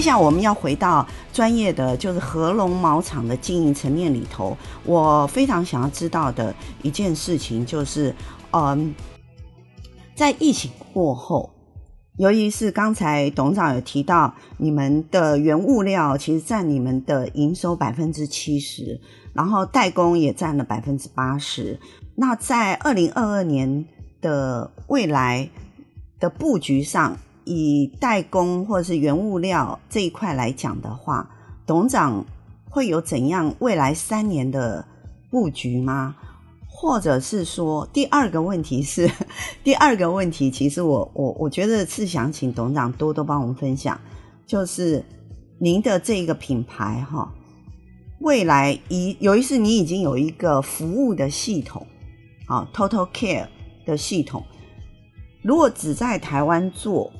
接下来我们要回到专业的，就是和隆毛厂的经营层面里头，我非常想要知道的一件事情就是，嗯，在疫情过后，由于是刚才董事长有提到，你们的原物料其实占你们的营收百分之七十，然后代工也占了百分之八十。那在二零二二年的未来的布局上，以代工或者是原物料这一块来讲的话，董事长会有怎样未来三年的布局吗？或者是说，第二个问题是，第二个问题，其实我我我觉得是想请董事长多多帮我们分享，就是您的这个品牌哈，未来一由于是你已经有一个服务的系统，啊，Total Care 的系统，如果只在台湾做，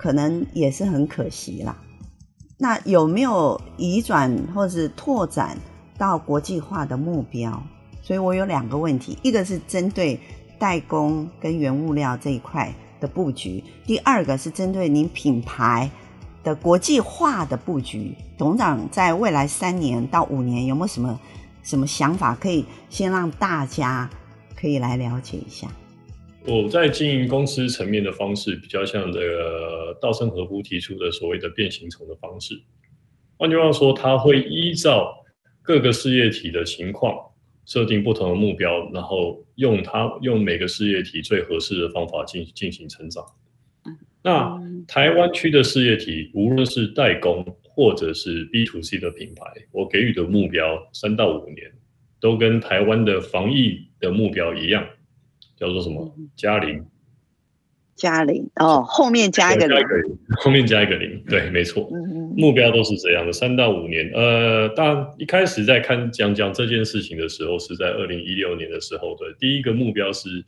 可能也是很可惜啦。那有没有移转或是拓展到国际化的目标？所以我有两个问题，一个是针对代工跟原物料这一块的布局，第二个是针对您品牌的国际化的布局。董事长在未来三年到五年有没有什么什么想法，可以先让大家可以来了解一下？我在经营公司层面的方式，比较像这个稻盛和夫提出的所谓的变形虫的方式。换句话说，他会依照各个事业体的情况。设定不同的目标，然后用它用每个事业体最合适的方法进进行成长。那台湾区的事业体，无论是代工或者是 B to C 的品牌，我给予的目标三到五年，都跟台湾的防疫的目标一样，叫做什么？加零。加零哦，后面加一个零，后面加一个零，对，没错，目标都是这样的，三到五年。呃，当然一开始在看讲讲这件事情的时候，是在二零一六年的时候，对，第一个目标是，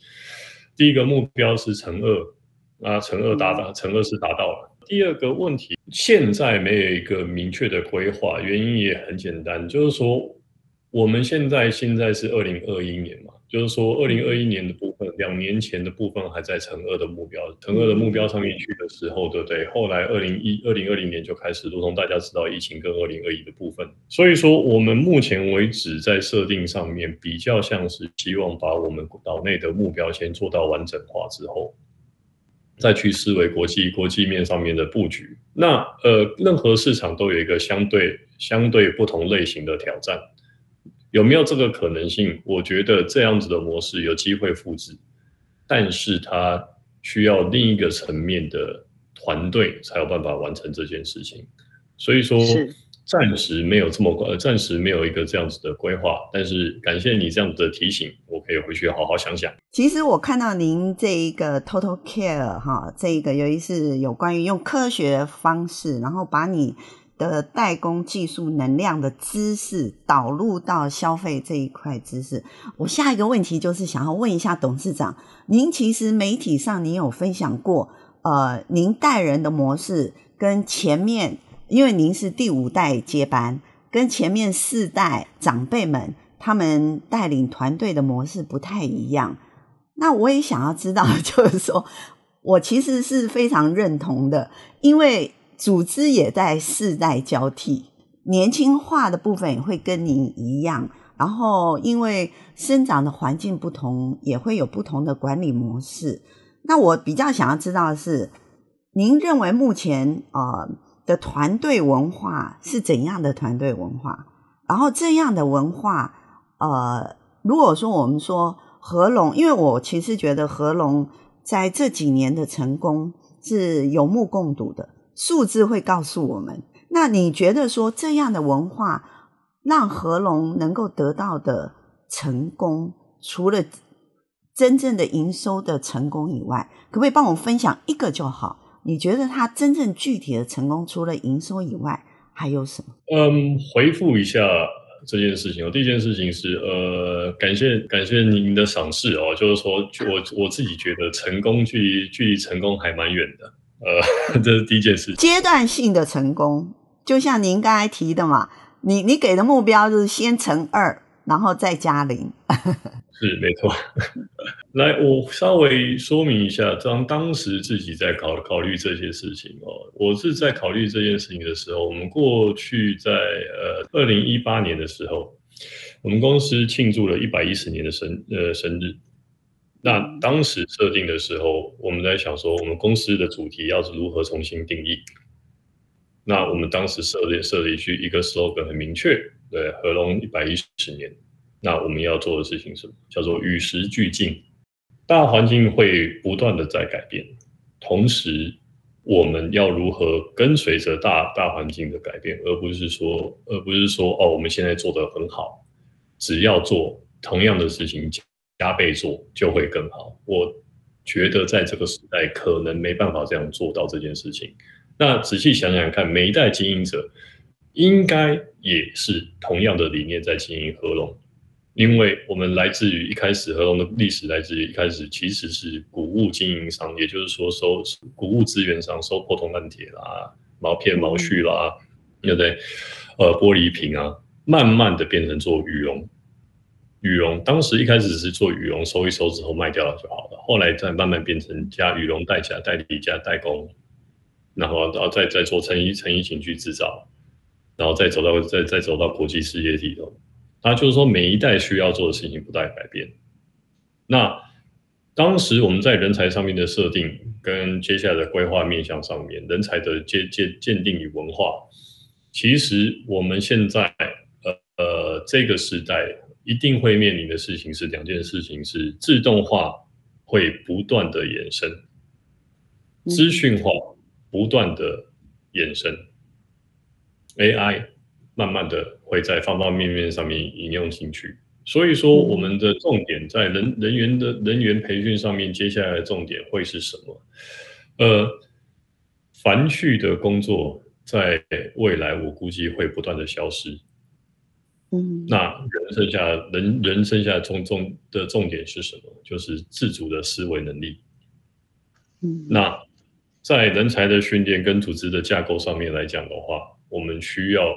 第一个目标是乘二，啊，乘二达到，乘二是达到了。第二个问题，现在没有一个明确的规划，原因也很简单，就是说。我们现在现在是二零二一年嘛，就是说二零二一年的部分，两年前的部分还在乘二的目标，乘二的目标上面去的时候，对不对？后来二零一二零二零年就开始，如同大家知道疫情跟二零二一的部分，所以说我们目前为止在设定上面比较像是希望把我们岛内的目标先做到完整化之后，再去思维国际国际面上面的布局。那呃，任何市场都有一个相对相对不同类型的挑战。有没有这个可能性？我觉得这样子的模式有机会复制，但是它需要另一个层面的团队才有办法完成这件事情。所以说，暂时没有这么呃，暂时没有一个这样子的规划。但是感谢你这样子的提醒，我可以回去好好想想。其实我看到您这一个 Total Care 哈，这一个由于是有关于用科学方式，然后把你。的代工技术能量的知识导入到消费这一块知识，我下一个问题就是想要问一下董事长，您其实媒体上您有分享过，呃，您带人的模式跟前面，因为您是第五代接班，跟前面四代长辈们他们带领团队的模式不太一样。那我也想要知道，就是说我其实是非常认同的，因为。组织也在世代交替，年轻化的部分也会跟您一样。然后，因为生长的环境不同，也会有不同的管理模式。那我比较想要知道的是，您认为目前呃的团队文化是怎样的团队文化？然后这样的文化，呃，如果说我们说合隆，因为我其实觉得合隆在这几年的成功是有目共睹的。数字会告诉我们。那你觉得说这样的文化让合隆能够得到的成功，除了真正的营收的成功以外，可不可以帮我分享一个就好？你觉得它真正具体的成功，除了营收以外，还有什么？嗯，回复一下这件事情哦。第一件事情是，呃，感谢感谢您的赏识哦。就是说，我我自己觉得成功距离距离成功还蛮远的。呃，这是第一件事。阶段性的成功，就像您刚才提的嘛，你你给的目标就是先乘二，然后再加零。是没错。来，我稍微说明一下，当当时自己在考考虑这些事情哦，我是在考虑这件事情的时候，我们过去在呃二零一八年的时候，我们公司庆祝了一百一十年的生呃生日。那当时设定的时候，我们在想说，我们公司的主题要是如何重新定义。那我们当时设立设立去一个 slogan 很明确，对，合龙一百一十年。那我们要做的事情是什么？叫做与时俱进。大环境会不断的在改变，同时我们要如何跟随着大大环境的改变，而不是说，而不是说，哦，我们现在做的很好，只要做同样的事情。加倍做就会更好。我觉得在这个时代可能没办法这样做到这件事情。那仔细想想看，每一代经营者应该也是同样的理念在经营合龙，因为我们来自于一开始合龙的历史来自于一开始其实是谷物经营商，也就是说收谷物资源商收破铜烂铁啦、毛片毛絮啦，对不对？呃，玻璃瓶啊，慢慢的变成做羽绒。羽绒当时一开始是做羽绒，收一收之后卖掉了就好了。后来再慢慢变成加羽绒代加代理加代工，然后然后再再做成衣成衣情趣制造，然后再走到再再走到国际事业体头。那就是说每一代需要做的事情不断改变。那当时我们在人才上面的设定跟接下来的规划面向上面，人才的鉴鉴鉴定与文化，其实我们现在呃呃这个时代。一定会面临的事情是两件事情：是自动化会不断的延伸，资讯化不断的延伸，AI 慢慢的会在方方面面上面应用进去。所以说，我们的重点在人人员的人员培训上面，接下来的重点会是什么？呃，繁复的工作在未来我估计会不断的消失。嗯，那人剩下人人剩下重重的重点是什么？就是自主的思维能力。嗯，那在人才的训练跟组织的架构上面来讲的话，我们需要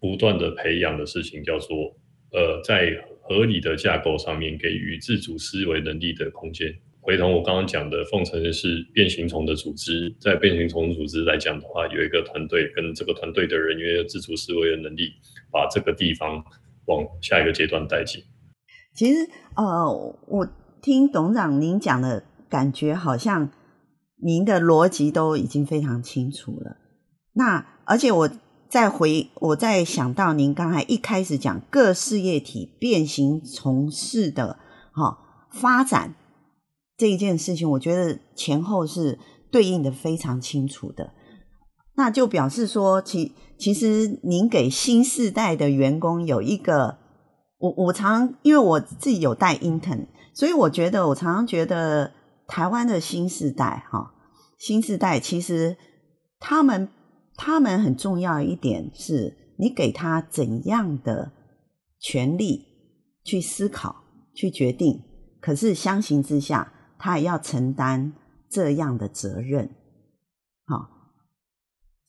不断的培养的事情叫做，呃，在合理的架构上面给予自主思维能力的空间。回头我刚刚讲的凤城是变形虫的组织，在变形虫组织来讲的话，有一个团队跟这个团队的人员有自主思维的能力，把这个地方往下一个阶段带进。其实，呃，我听董事长您讲的感觉，好像您的逻辑都已经非常清楚了。那而且我再回，我再想到您刚才一开始讲各事业体变形从事的哈、哦、发展。这一件事情，我觉得前后是对应的非常清楚的，那就表示说，其其实您给新世代的员工有一个，我我常因为我自己有带 intern，所以我觉得我常常觉得台湾的新世代哈，新世代其实他们他们很重要一点是，你给他怎样的权利去思考、去决定，可是相形之下。他也要承担这样的责任，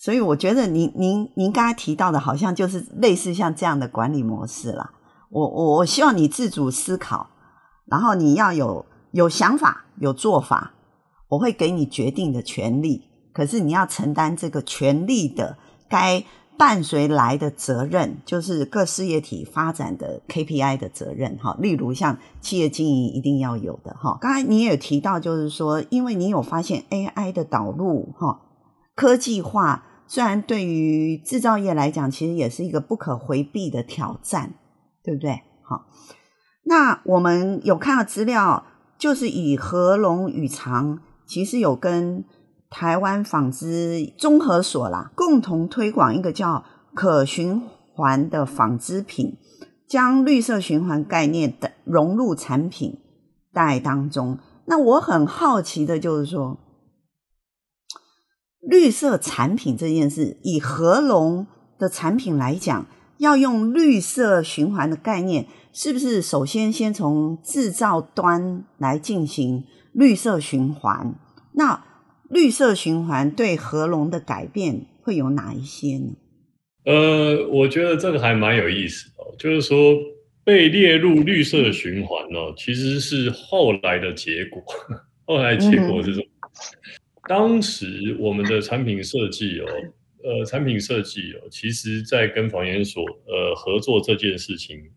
所以我觉得您您您刚才提到的，好像就是类似像这样的管理模式啦。我我我希望你自主思考，然后你要有有想法、有做法，我会给你决定的权利，可是你要承担这个权利的该。伴随来的责任，就是各事业体发展的 KPI 的责任，哈，例如像企业经营一定要有的，哈。刚才你也有提到，就是说，因为你有发现 AI 的导入，哈，科技化虽然对于制造业来讲，其实也是一个不可回避的挑战，对不对？好，那我们有看到资料，就是以合龙与藏，其实有跟。台湾纺织综合所啦，共同推广一个叫可循环的纺织品，将绿色循环概念的融入产品带当中。那我很好奇的就是说，绿色产品这件事，以合龙的产品来讲，要用绿色循环的概念，是不是首先先从制造端来进行绿色循环？那绿色循环对合龙的改变会有哪一些呢？呃，我觉得这个还蛮有意思的，就是说，被列入绿色循环呢，其实是后来的结果。后来结果是什么？当时我们的产品设计哦，呃，产品设计哦，其实在跟房研所呃合作这件事情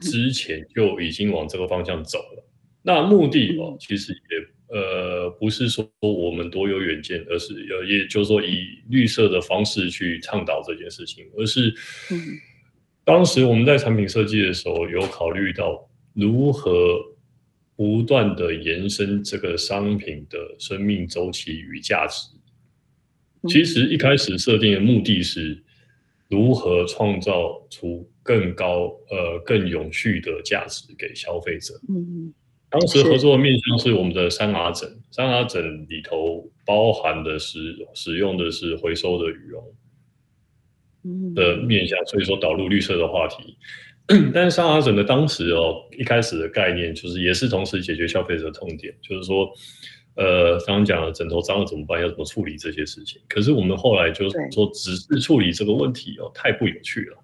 之前就已经往这个方向走了。那目的哦，其实也呃不是说我们多有远见，而是呃也就是说以绿色的方式去倡导这件事情，而是当时我们在产品设计的时候有考虑到如何不断的延伸这个商品的生命周期与价值。其实一开始设定的目的是如何创造出更高呃更永续的价值给消费者。嗯。当时合作的面向是我们的三 R 枕，三 R 枕里头包含的是使用的是回收的羽绒的面向，所以说导入绿色的话题。但是三 R 枕的当时哦，一开始的概念就是也是同时解决消费者痛点，就是说，呃，刚刚讲的枕头脏了怎么办？要怎么处理这些事情？可是我们后来就是说，只是处理这个问题哦，太不有趣了。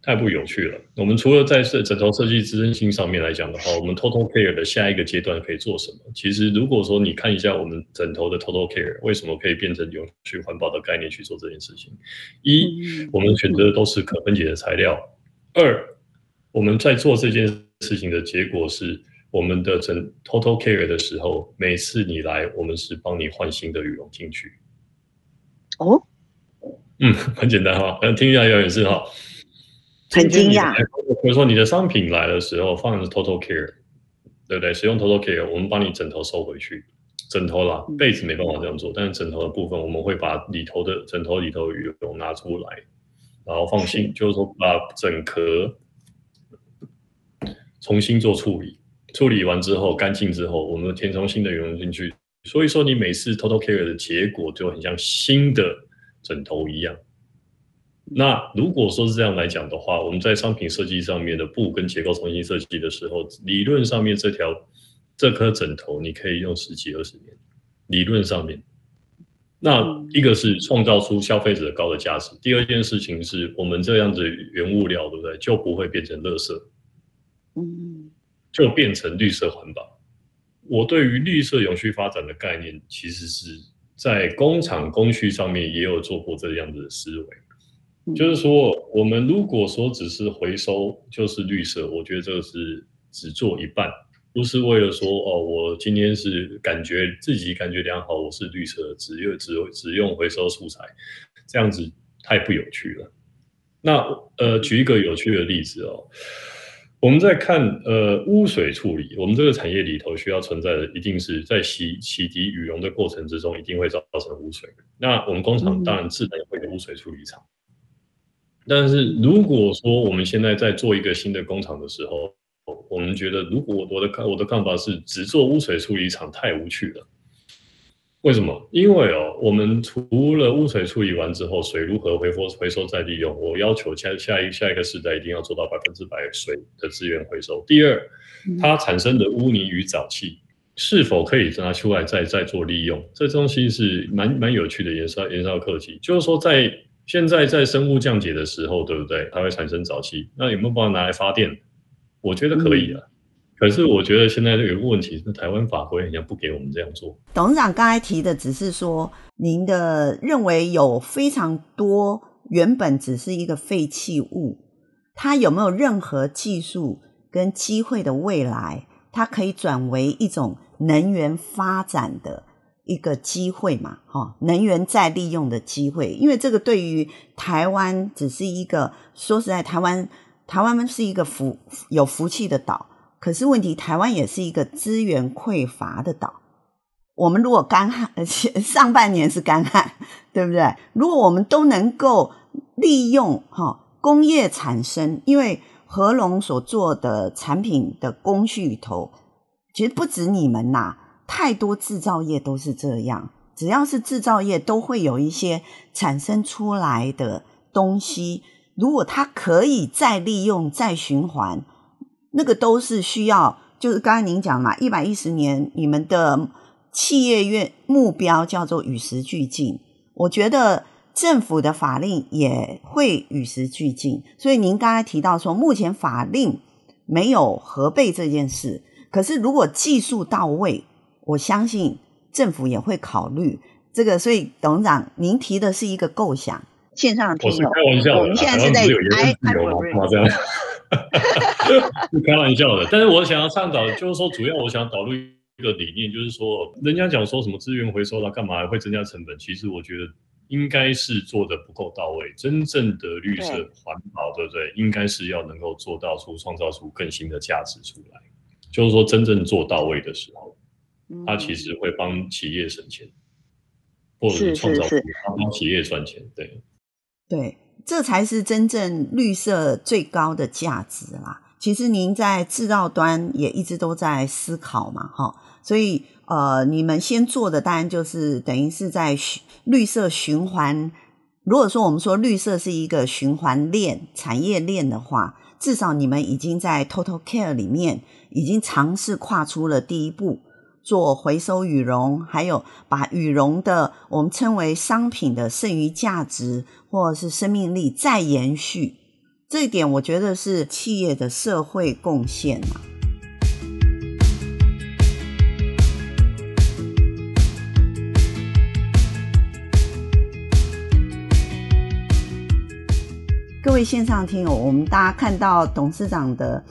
太不有趣了。我们除了在设枕头设计支撑性上面来讲的话，我们 Total Care 的下一个阶段可以做什么？其实，如果说你看一下我们枕头的 Total Care 为什么可以变成永续环保的概念去做这件事情？一，我们选择的都是可分解的材料；二，我们在做这件事情的结果是，我们的枕 Total Care 的时候，每次你来，我们是帮你换新的羽绒进去。哦，嗯，很简单哈，听起来有点是哈。很惊讶，比如说你的商品来的时候放的是 Total Care，对不对？使用 Total Care，我们帮你枕头收回去，枕头啦，被子没办法这样做，但是枕头的部分我们会把里头的枕头里头羽绒拿出来，然后放心，就是说把整壳重新做处理，处理完之后干净之后，我们填充新的羽绒进去，所以说你每次 Total Care 的结果就很像新的枕头一样。那如果说是这样来讲的话，我们在商品设计上面的布跟结构重新设计的时候，理论上面这条这颗枕头你可以用十几二十年，理论上面。那一个是创造出消费者高的价值，第二件事情是我们这样子原物料对不对，就不会变成垃圾，嗯，就变成绿色环保。我对于绿色永续发展的概念，其实是在工厂工序上面也有做过这样子的思维。就是说，我们如果说只是回收就是绿色，我觉得这个是只做一半，不是为了说哦，我今天是感觉自己感觉良好，我是绿色，只用只只用回收素材，这样子太不有趣了。那呃，举一个有趣的例子哦，我们在看呃污水处理，我们这个产业里头需要存在的，一定是在洗洗涤羽绒的过程之中，一定会造成污水。那我们工厂当然自然会有污水处理厂。但是如果说我们现在在做一个新的工厂的时候，我们觉得如果我的看我的看法是只做污水处理厂太无趣了。为什么？因为哦，我们除了污水处理完之后，水如何回收回收再利用，我要求下下一下一个时代一定要做到百分之百水的资源回收。第二，它产生的污泥与沼气是否可以拿出来再再做利用？这东西是蛮蛮有趣的延烧延烧科技，就是说在。现在在生物降解的时候，对不对？它会产生沼气，那有没有办法拿来发电？我觉得可以啊。嗯、可是我觉得现在有一个问题，是台湾法规好像不给我们这样做。董事长刚才提的只是说，您的认为有非常多原本只是一个废弃物，它有没有任何技术跟机会的未来，它可以转为一种能源发展的？一个机会嘛，哈，能源再利用的机会，因为这个对于台湾只是一个，说实在，台湾台湾是一个福有福气的岛，可是问题，台湾也是一个资源匮乏的岛。我们如果干旱，而且上半年是干旱，对不对？如果我们都能够利用哈工业产生，因为禾隆所做的产品的工序里头，其实不止你们呐。太多制造业都是这样，只要是制造业，都会有一些产生出来的东西。如果它可以再利用、再循环，那个都是需要。就是刚才您讲嘛，一百一十年，你们的企业愿目标叫做与时俱进。我觉得政府的法令也会与时俱进。所以您刚才提到说，目前法令没有核备这件事，可是如果技术到位，我相信政府也会考虑这个。所以董事长，您提的是一个构想。线上听友，我们现在是在开开这样。是开玩笑的，但是我想要倡导，就是说，主要我想导入一个理念，就是说，人家讲说什么资源回收了，干嘛还会增加成本？其实我觉得应该是做的不够到位。真正的绿色环保，对不对？应该是要能够做到出创造出更新的价值出来。就是说，真正做到位的时候，它其实会帮企业省钱，或者是创造出帮企业赚钱。对，对。这才是真正绿色最高的价值啦。其实您在制造端也一直都在思考嘛，哈。所以呃，你们先做的当然就是等于是在绿色循环。如果说我们说绿色是一个循环链、产业链的话，至少你们已经在 Total Care 里面已经尝试跨出了第一步。做回收羽绒，还有把羽绒的我们称为商品的剩余价值或者是生命力再延续，这一点我觉得是企业的社会贡献啊。各位线上听友，我们大家看到董事长的。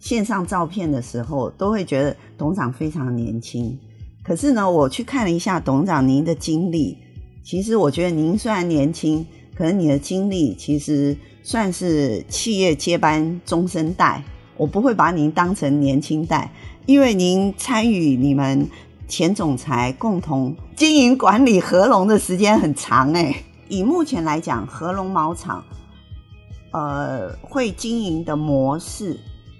线上照片的时候，都会觉得董事长非常年轻。可是呢，我去看了一下董事长您的经历，其实我觉得您虽然年轻，可能你的经历其实算是企业接班中生代。我不会把您当成年轻代，因为您参与你们前总裁共同经营管理合隆的时间很长诶。以目前来讲，合隆毛厂呃会经营的模式。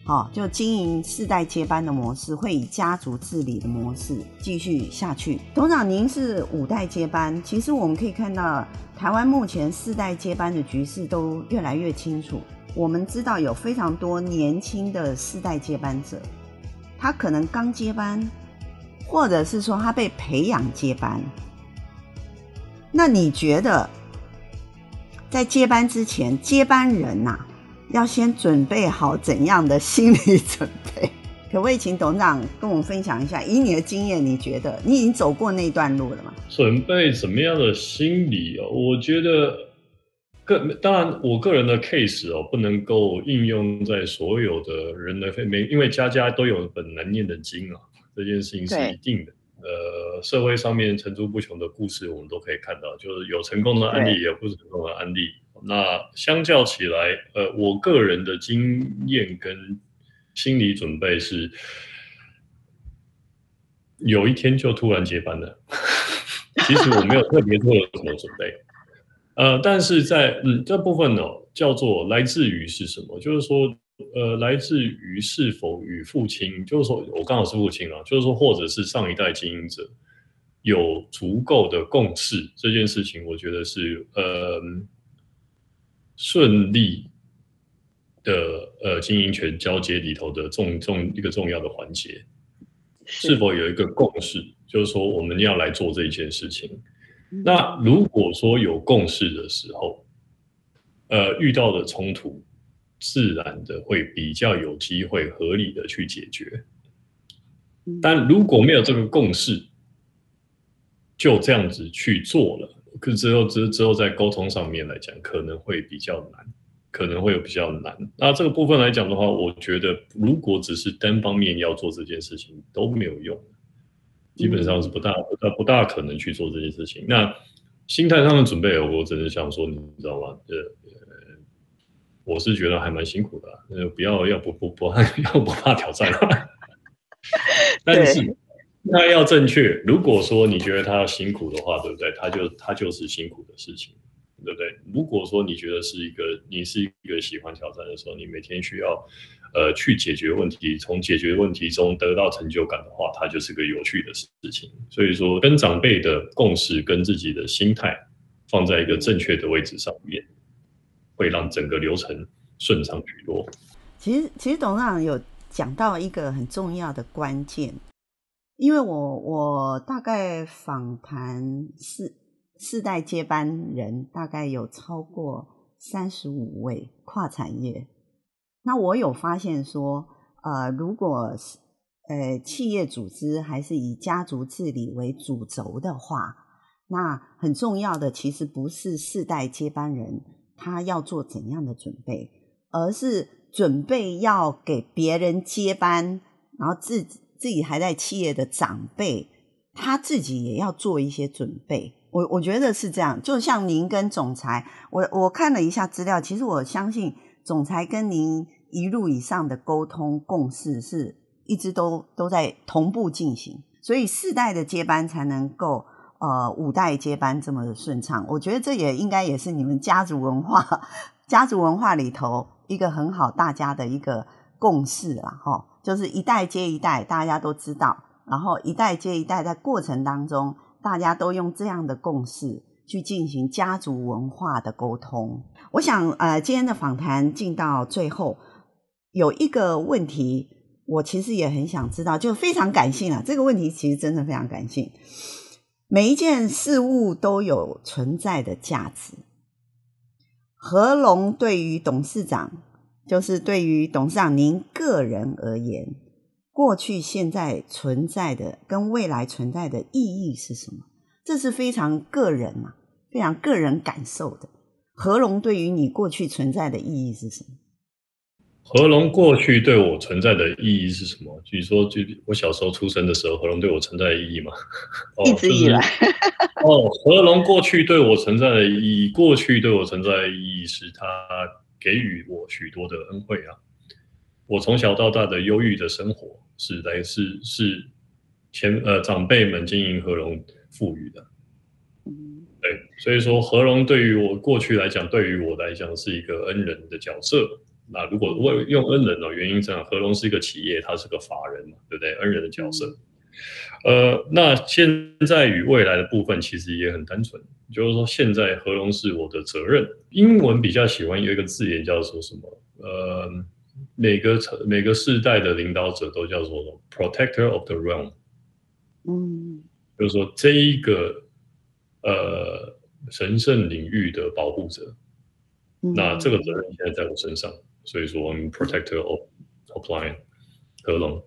好，就经营世代接班的模式，会以家族治理的模式继续下去。董事长，您是五代接班，其实我们可以看到，台湾目前四代接班的局势都越来越清楚。我们知道有非常多年轻的四代接班者，他可能刚接班，或者是说他被培养接班。那你觉得，在接班之前，接班人呐、要先准备好怎样的心理准备？可不可以请董事长跟我们分享一下？以你的经验，你觉得你已经走过那段路了吗？准备什么样的心理哦？我觉得个当然，我个人的 case 哦，不能够应用在所有的人的每，因为家家都有本难念的经啊，这件事情是一定的。呃，社会上面层出不穷的故事，我们都可以看到，就是有成功的案例，也有不成功的案例。那相较起来，呃，我个人的经验跟心理准备是，有一天就突然接班了。其实我没有特别做了什么准备，呃，但是在嗯这部分呢，叫做来自于是什么？就是说，呃，来自于是否与父亲，就是说我刚好是父亲啊，就是说，或者是上一代经营者有足够的共识，这件事情，我觉得是呃。顺利的呃经营权交接里头的重重一个重要的环节，是否有一个共识？就是说我们要来做这一件事情。那如果说有共识的时候，呃，遇到的冲突自然的会比较有机会合理的去解决。但如果没有这个共识，就这样子去做了。可之后之之后在沟通上面来讲，可能会比较难，可能会有比较难。那这个部分来讲的话，我觉得如果只是单方面要做这件事情都没有用，基本上是不大不大不大可能去做这件事情。那心态上的准备，我真的想说，你知道吗？呃，我是觉得还蛮辛苦的，呃，不要要不不不 要不怕挑战，但是。那要正确。如果说你觉得他辛苦的话，对不对？他就他就是辛苦的事情，对不对？如果说你觉得是一个你是一个喜欢挑战的时候，你每天需要呃去解决问题，从解决问题中得到成就感的话，它就是个有趣的事情。所以说，跟长辈的共识跟自己的心态放在一个正确的位置上面，会让整个流程顺畅许多。其实，其实董事长有讲到一个很重要的关键。因为我我大概访谈四世代接班人大概有超过三十五位跨产业。那我有发现说，呃，如果是呃企业组织还是以家族治理为主轴的话，那很重要的其实不是世代接班人他要做怎样的准备，而是准备要给别人接班，然后自己自己还在企业的长辈，他自己也要做一些准备。我我觉得是这样，就像您跟总裁，我我看了一下资料，其实我相信总裁跟您一路以上的沟通共识是一直都都在同步进行，所以四代的接班才能够呃五代接班这么顺畅。我觉得这也应该也是你们家族文化 家族文化里头一个很好大家的一个共识啦，哈，就是一代接一代，大家都知道。然后一代接一代，在过程当中，大家都用这样的共识去进行家族文化的沟通。我想，呃，今天的访谈进到最后，有一个问题，我其实也很想知道，就非常感性啊。这个问题其实真的非常感性。每一件事物都有存在的价值。何龙对于董事长，就是对于董事长您个人而言。过去、现在存在的跟未来存在的意义是什么？这是非常个人嘛，非常个人感受的。合龙对于你过去存在的意义是什么？合龙过去对我存在的意义是什么？据说，就我小时候出生的时候，合龙对我存在的意义嘛？一直以来，哦，合龙过去对我存在的意义，过去对我存在的意义是他给予我许多的恩惠啊。我从小到大的忧郁的生活。是来是是前呃长辈们经营和龙赋予的，对，所以说和龙对于我过去来讲，对于我来讲是一个恩人的角色。那如果我用恩人的原因这样，和龙是一个企业，它是个法人嘛，对不对？恩人的角色。呃，那现在与未来的部分其实也很单纯，就是说现在合龙是我的责任。英文比较喜欢有一个字眼叫做什么？呃。每个每个世代的领导者都叫做 protector of the realm，嗯，就是说这一个呃神圣领域的保护者，嗯，那这个责任现在在我身上，所以说我们 protector of apply 和龙。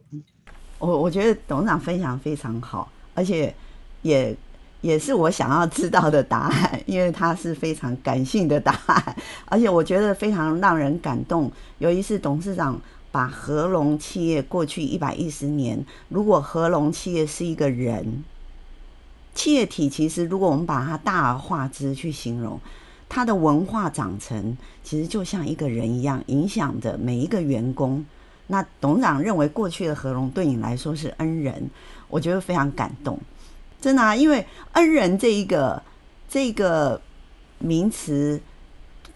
我我觉得董事长分享非常好，而且也。也是我想要知道的答案，因为他是非常感性的答案，而且我觉得非常让人感动。尤其是董事长把合隆企业过去一百一十年，如果合隆企业是一个人，企业体其实如果我们把它大而化之去形容，它的文化长成其实就像一个人一样，影响着每一个员工。那董事长认为过去的和龙对你来说是恩人，我觉得非常感动。真的啊，因为恩人这一个这个名词，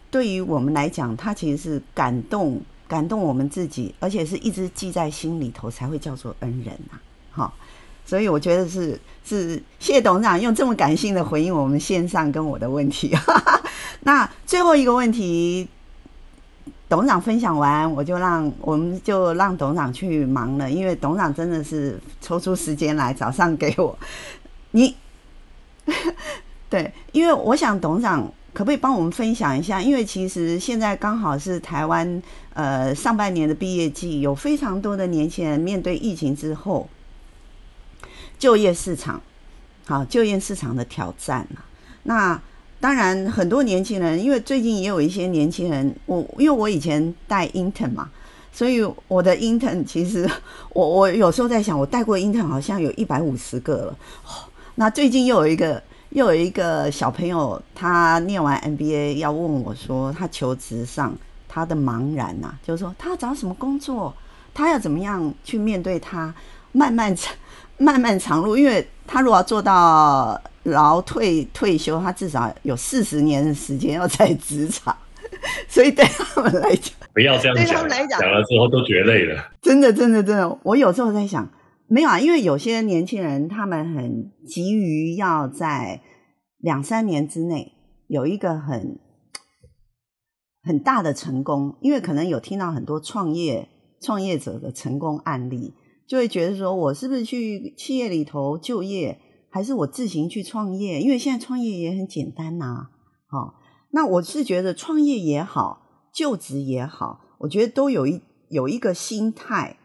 对于我们来讲，它其实是感动感动我们自己，而且是一直记在心里头才会叫做恩人呐。好，所以我觉得是是谢谢董事长用这么感性的回应我们线上跟我的问题。那最后一个问题，董事长分享完，我就让我们就让董事长去忙了，因为董事长真的是抽出时间来早上给我。你 对，因为我想董事长可不可以帮我们分享一下？因为其实现在刚好是台湾呃上半年的毕业季，有非常多的年轻人面对疫情之后就业市场，好就业市场的挑战。那当然很多年轻人，因为最近也有一些年轻人，我因为我以前带 intern 嘛，所以我的 intern 其实 我我有时候在想，我带过 intern 好像有一百五十个了。那最近又有一个又有一个小朋友，他念完 MBA 要问我说，他求职上他的茫然呐、啊，就是说他要找什么工作，他要怎么样去面对他漫漫长漫漫长路，因为他如果要做到劳退退休，他至少有四十年的时间要在职场，所以对他们来讲，不要这样讲，对他们来讲，讲了之后都觉得累了。真的，真的，真的，我有时候在想。没有啊，因为有些年轻人他们很急于要在两三年之内有一个很很大的成功，因为可能有听到很多创业创业者的成功案例，就会觉得说，我是不是去企业里头就业，还是我自行去创业？因为现在创业也很简单呐、啊。好，那我是觉得创业也好，就职也好，我觉得都有一有一个心态，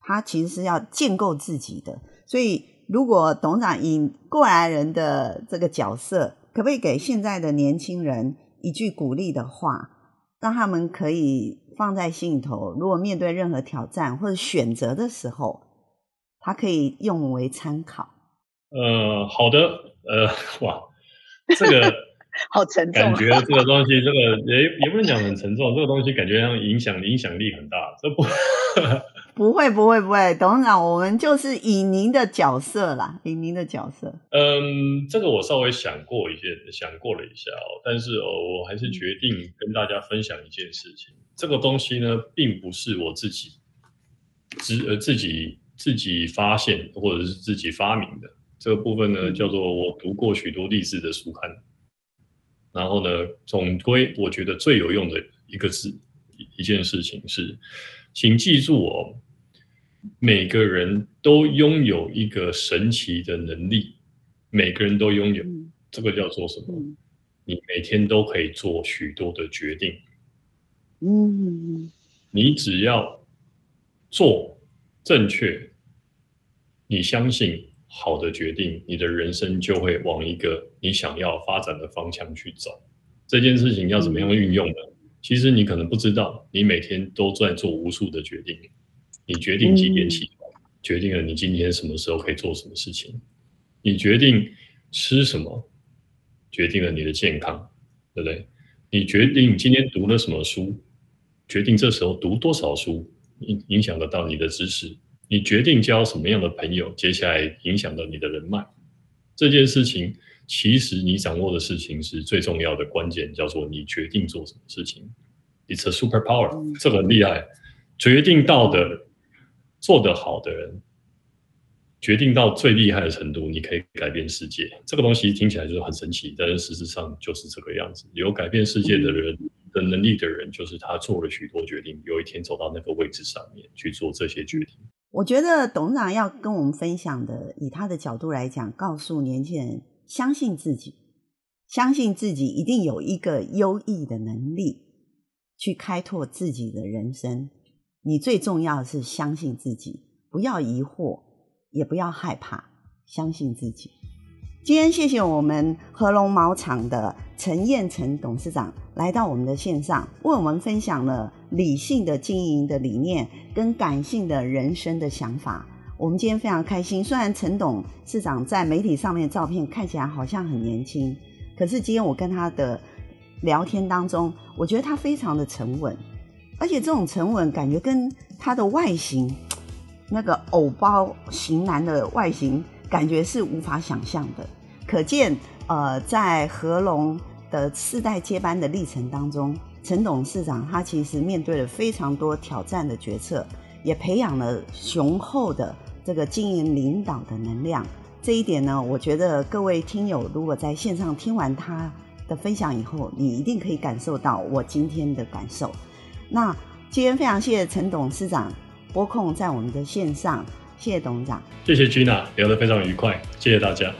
它其实是要建构自己的。所以，如果董事长以过来人的这个角色，可不可以给现在的年轻人一句鼓励的话，让他们可以放在心里头？如果面对任何挑战或者选择的时候，他可以用为参考。呃，好的，呃，哇，这个 好沉重，感觉这个东西，这个也也不能讲很沉重，这个东西感觉上影响影响力很大，这不 不会不会不会，董事长，我们就是以您的角色啦，以您的角色。嗯，这个我稍微想过一些，想过了一下哦，但是哦，我还是决定跟大家分享一件事情，这个东西呢，并不是我自己自呃自己自己发现或者是自己发明的。这个部分呢，叫做我读过许多励志的书刊，然后呢，总归我觉得最有用的一个字，一件事情是，请记住哦，每个人都拥有一个神奇的能力，每个人都拥有，这个叫做什么？你每天都可以做许多的决定，嗯，你只要做正确，你相信。好的决定，你的人生就会往一个你想要发展的方向去走。这件事情要怎么样运用呢？其实你可能不知道，你每天都在做无数的决定。你决定几点起床，决定了你今天什么时候可以做什么事情。你决定吃什么，决定了你的健康，对不对？你决定今天读了什么书，决定这时候读多少书，影影响得到你的知识。你决定交什么样的朋友，接下来影响到你的人脉。这件事情，其实你掌握的事情是最重要的关键，叫做你决定做什么事情。It's a superpower，这个很厉害。决定到的，做得好的人，决定到最厉害的程度，你可以改变世界。这个东西听起来就是很神奇，但是事实上就是这个样子。有改变世界的人的能力的人，就是他做了许多决定，有一天走到那个位置上面去做这些决定。我觉得董事长要跟我们分享的，以他的角度来讲，告诉年轻人相信自己，相信自己一定有一个优异的能力去开拓自己的人生。你最重要是相信自己，不要疑惑，也不要害怕，相信自己。今天谢谢我们和龙毛厂的陈彦成董事长来到我们的线上，为我们分享了理性的经营的理念跟感性的人生的想法。我们今天非常开心，虽然陈董事长在媒体上面的照片看起来好像很年轻，可是今天我跟他的聊天当中，我觉得他非常的沉稳，而且这种沉稳感觉跟他的外形，那个偶包型男的外形，感觉是无法想象的。可见，呃，在和龙的世代接班的历程当中，陈董事长他其实面对了非常多挑战的决策，也培养了雄厚的这个经营领导的能量。这一点呢，我觉得各位听友如果在线上听完他的分享以后，你一定可以感受到我今天的感受。那今天非常谢谢陈董事长拨空在我们的线上，谢谢董事长，谢谢 Gina，聊得非常愉快，谢谢大家。